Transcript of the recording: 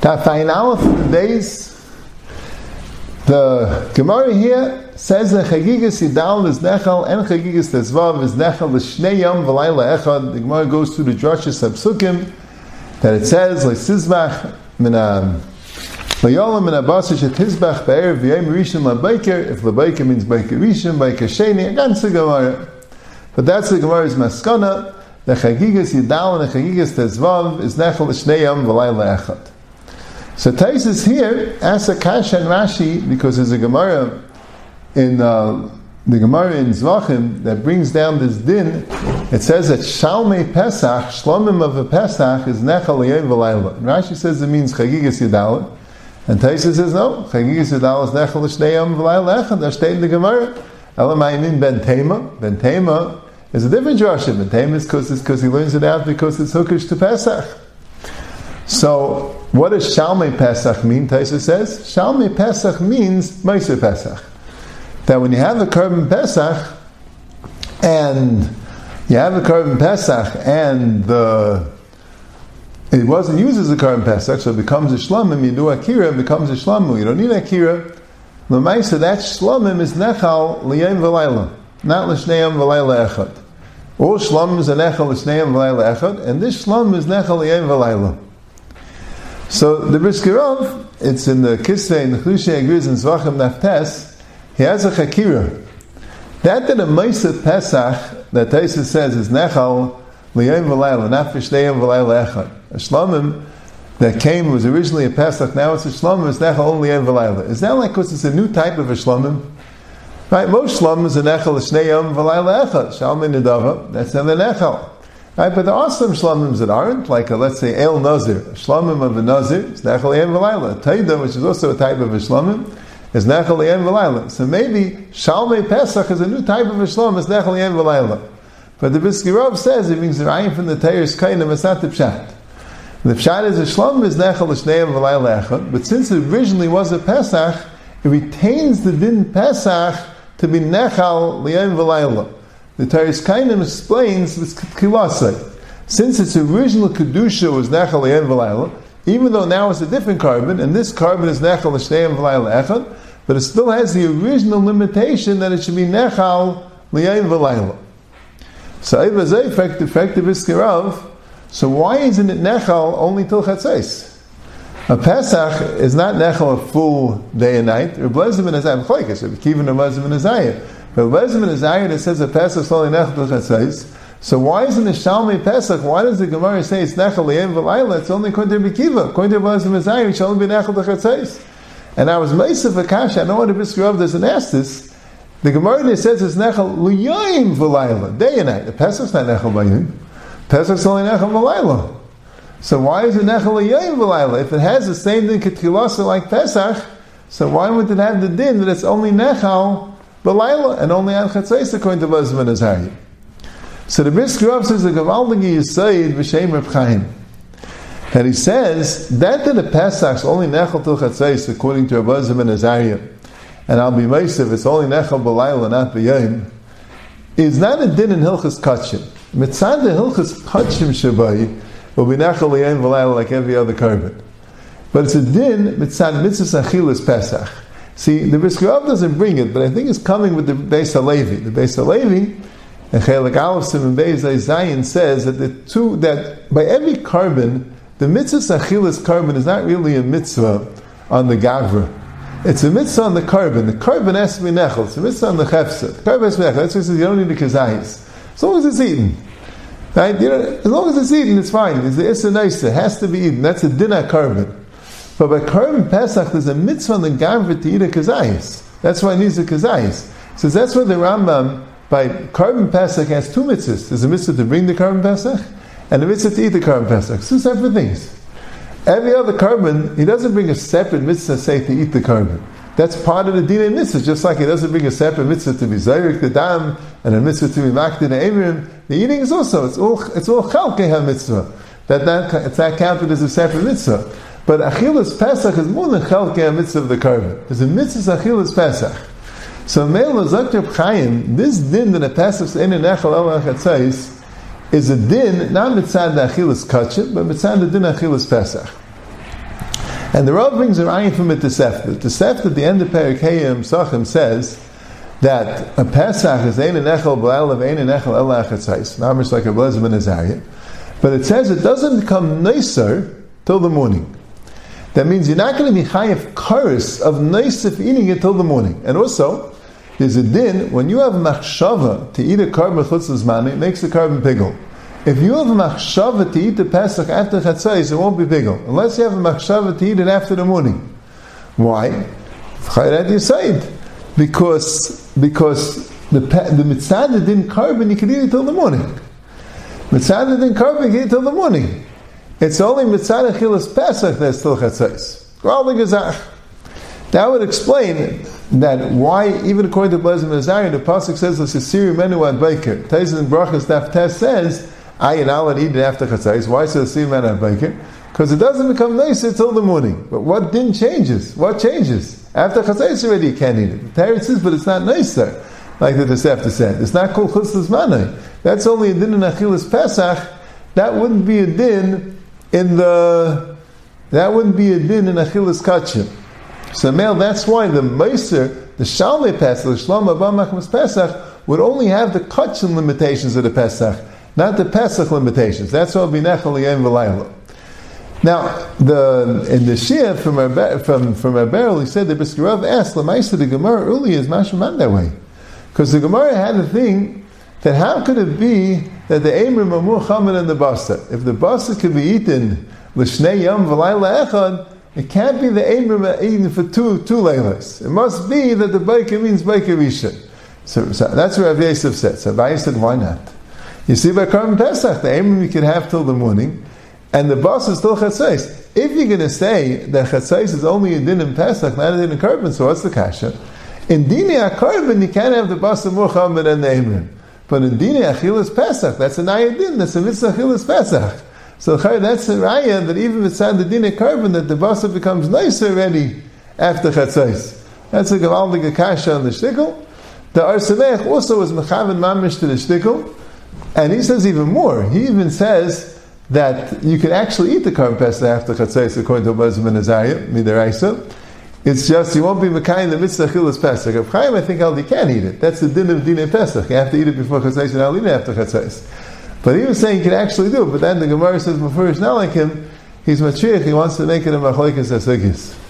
Tafayin Aleph days. The Gemara here says that Chagigas Yidal is Nechal and Chagigas Tezvav is Nechal L'Shnei Yom V'Layla Echad. The Gemara goes through the Drashas Sapsukim that it says L'Sizbach Mina Layolam Mina Basish at Hizbach Be'er V'Yem Rishon LaBaiker if LaBaiker means Baiker Rishon, Baiker Sheni, against the Gemara. But that's the Gemara's Maskana. The Chagigas Yidal and the Chagigas Tezvav is Nechal L'Shnei Yom V'Layla Echad. So Tosafos here asks a kasha and Rashi because there's a Gemara in uh, the Gemara in Zvachim that brings down this din. It says that Shalmei Pesach, Shlomim of a Pesach is Nechal Yom V'Layla. And Rashi says it means Chagigas Yidal. And Tosafos says no, Chagigas Yidal is Nechal L'Shnei Yom V'Layla Echad. That's in the Gemara. Elamayim Ben Tema. Ben Tema is a different Drashim. Ben Tema is because he learns it out because it's hookish to Pesach. So, what does Shalmei Pesach mean? Tosafos says Shalmei Pesach means Meiser Pesach. That when you have a korban Pesach and you have a korban Pesach and the it wasn't used as a korban Pesach, so it becomes a shlomim. You do akira, it becomes a shlomim. You don't need akira. The Meiser that shlomim is nechal liyem v'layla, not l'shneyam v'layla echad. All shlomim is a nechal l'shneyam v'layla echad, and this shlomim is nechal liyem v'layla. So the Brisker Rov, it's in the Kisvei, in the Chlushe agrees in Zvachim Naftes, he has a Chakira. That that a Maisa Pesach, that Tosafos says is Nechal, Liyayim V'layla, not Fishneyim V'layla Echad. A Shlomim that came was originally a Pesach, now it's a Shlomim, it's Nechal only Liyayim V'layla. Is that like, because it's a new type of a Shlomim? Right, most Shlomim is a Nechal, Shneyim V'layla Echad. Shalmin Nidava, that's not a Nechal. Right, but there are some shlomims that aren't, like a, let's say El Nazir. Shlomim of a Nazir is Nechal Yem V'layla. Taida, which is also a type of a shlomim, is Nechal Yem V'layla. So maybe Shalmei Pesach is a new type of a shlom, is Nechal Yem V'layla. But the Brisker Rov says it means Rayim from the Tayer's Kainim, it's not the Pshat. The Pshat is a shlom is Nechal L'Shnei V'layla Echad, but since it originally was a Pesach, it retains the din Pesach to be Nechal L'Yem V'layla. The Taris Kainim explains this kilasai. Since its original kedusha was nechal v'layla, even though now it's a different korban, and this korban is nechal l'shnei v'layla echad, but it still has the original limitation that it should be nechal liyayin v'layla. So Ivazay effective effective is So why isn't it nechal only till chatzais? A Pesach is not nechal a full day and night. Or blezim and azayim choikis. Or kivin or blezim and azayim. But Lezim and Azayah that says a Pesach is only Nechel Chatzais. So why isn't the Shalmei Pesach? Why does the Gemara say it's Nechel Liyem V'Layla? It's only according to Bekiva. According to Lezim and Azayah, it should only be Nechel Chatzais. And I was Meisif Akasha. I know what the Brisker Rov doesn't ask this. The Gemara there says it's Nechel Liyem V'Layla, day and night. The Pesach's not Nechel Bayim. Pesach's only Nechel V'Layla. So why is it Nechel V'Layla? If it has the same thing Ketilasa like Pesach, so why would it have the din that it's only Nechel B'layla, and only on Chatzais according to Bezim and Azariah. So the Brisker says the Gavaldagi Yisayid V'Shem Reb Chaim. And he says that the Pesach's only Nechel to Chatzais according to Bezim and Azariah, and I'll be Meisiv, it's only Nechel B'layla, not B'yayim, is not a din in Hilchas Kachim. Mitzad the Hilchas Kachim Shabai will be Nechel B'yayim B'layla like every other korban. But it's a din mitzad mitzvah achilas Pesach. See, the Brisker Rov doesn't bring it, but I think it's coming with the Beis Halevi. The Beis Halevi, and Chelik Aleph and Beis Zayin says that the two that by every korban, the mitzvah achilas korban is not really a mitzvah on the gavra. It's a mitzvah on the korban. The korban has to be nechel. It's a mitzvah on the chefsa. The korban has to be nechel. That's why you don't need the kazayis. As long as it's eaten. Right? You know, as long as it's eaten, it's fine. It's the issa It has to be eaten. That's a dinner korban. But by Korban Pesach, there's a mitzvah on the Gavra to eat a kazayis. That's why it needs a kazayis. So that's why the Rambam, by Korban Pesach, has two mitzvahs. There's a mitzvah to bring the Korban Pesach, and a mitzvah to eat the Korban Pesach. Two separate things. Every other korban, he doesn't bring a separate mitzvah, say, to eat the korban. That's part of the Dina mitzvah, just like it doesn't bring a separate mitzvah to be Zayrik the Dam, and a mitzvah to be Makdin the Emrim. The eating is also, it's all, it's all Chalkei mitzvah. That, that, it's not counted as a separate mitzvah. But Achilas Pesach is more than Chalkei mitzvah of the korban. There's a mitzvah Achilas Pesach. So Meil Zakter Chaim, this din that a Pesach in an Echel El Achatzais is a din, not mitzad the achilas kachim, but mitzad the din achilas pesach. And the Rav brings a raya from to Sefta. The Sefta at the end of Perikayim Sachim says that a Pesach is ein echel b'al of ein echel el achatzais. Mamish like a blazim and Azariah. But it says it doesn't become nicer till the morning. That means you're not going to be chayiv karis of nice eating it till the morning. And also, there's a din, when you have machshava to eat a korban chutzlas it makes the korban piggle. If you have a machshava to eat the Pesach after Chatzais, it won't be bigel. Unless you have a machshava to eat it after the morning. Why? Because, because the, the mitzvah didn't korban, you can eat it till the morning. Mitzvah didn't korban, you can eat it till the morning. It's only mitzvah chilas Pesach that's still Chatzais. That would explain that why, even according to Blazim Azariah, the Pasuk says, the Sisiri Menu Ad Baker. Taisin Brachas Daf Test says, ayin al eat it after chatzais. Why should the man have bacon? Because it doesn't become nice until the morning. But what din changes? What changes? After chatzais already you can't eat it. The Tarot says, but it's not nicer, like the Tosefta said. It's not called chutzlas manai. That's only a din in achilas pesach. That wouldn't be a din in the. That wouldn't be a din in achilas kachim. So, male, that's why the meiser, the shalmei pesach, the shlom abam pesach, would only have the kachim limitations of the pesach not the Pesach limitations. That's all binechel yem v'layla. Now, the in the Shia from our, from from our barrel, he said the Brisker Rov asked Lamaisa the Gemara earlier is Mashaman that way, because the Gemara had a thing that how could it be that the Amrim are more than the Basta? If the Basta could be eaten l'shnei yom v'layla echad, it can't be the Amrim eaten for two two laylas. It must be that the baker means baker rishon. So, so, that's what Rav Yosef said. So Rav said, why not? You see, by Karban Pesach, the aim we can have till the morning, and the boss is still Chatzais. If you're going to say that Chatzais is only a din in Pesach, not a din in Karban, so what's the kasha? In Dini HaKarban, you can't have the boss of Muhammad and the Emrim. But in Dini Achilas Pesach, that's an ayadin, that's a mitzvah Achilas Pesach. So that's a raya that even inside the Dini Karban, that the boss becomes nice already after Chatzais. That's a Gavaldig Akasha on the Shtickle. The Arsamech also was Mechavan Mamish to the Shtickle. And he says even more. He even says that you can actually eat the Karm Pesach after Chatzais according to Bezim and Azariah. It's just you won't be Mekayim the mitzvah chilas Pesach. Of Chaim, I think you can eat it. That's the din of din Pesach. You have to eat it before Chatzais and I'll eat it after Chatzais. But he was saying you can actually do it. But then the Gemara says he's not like him, he's matriach. He wants to make it a machlekes asugis.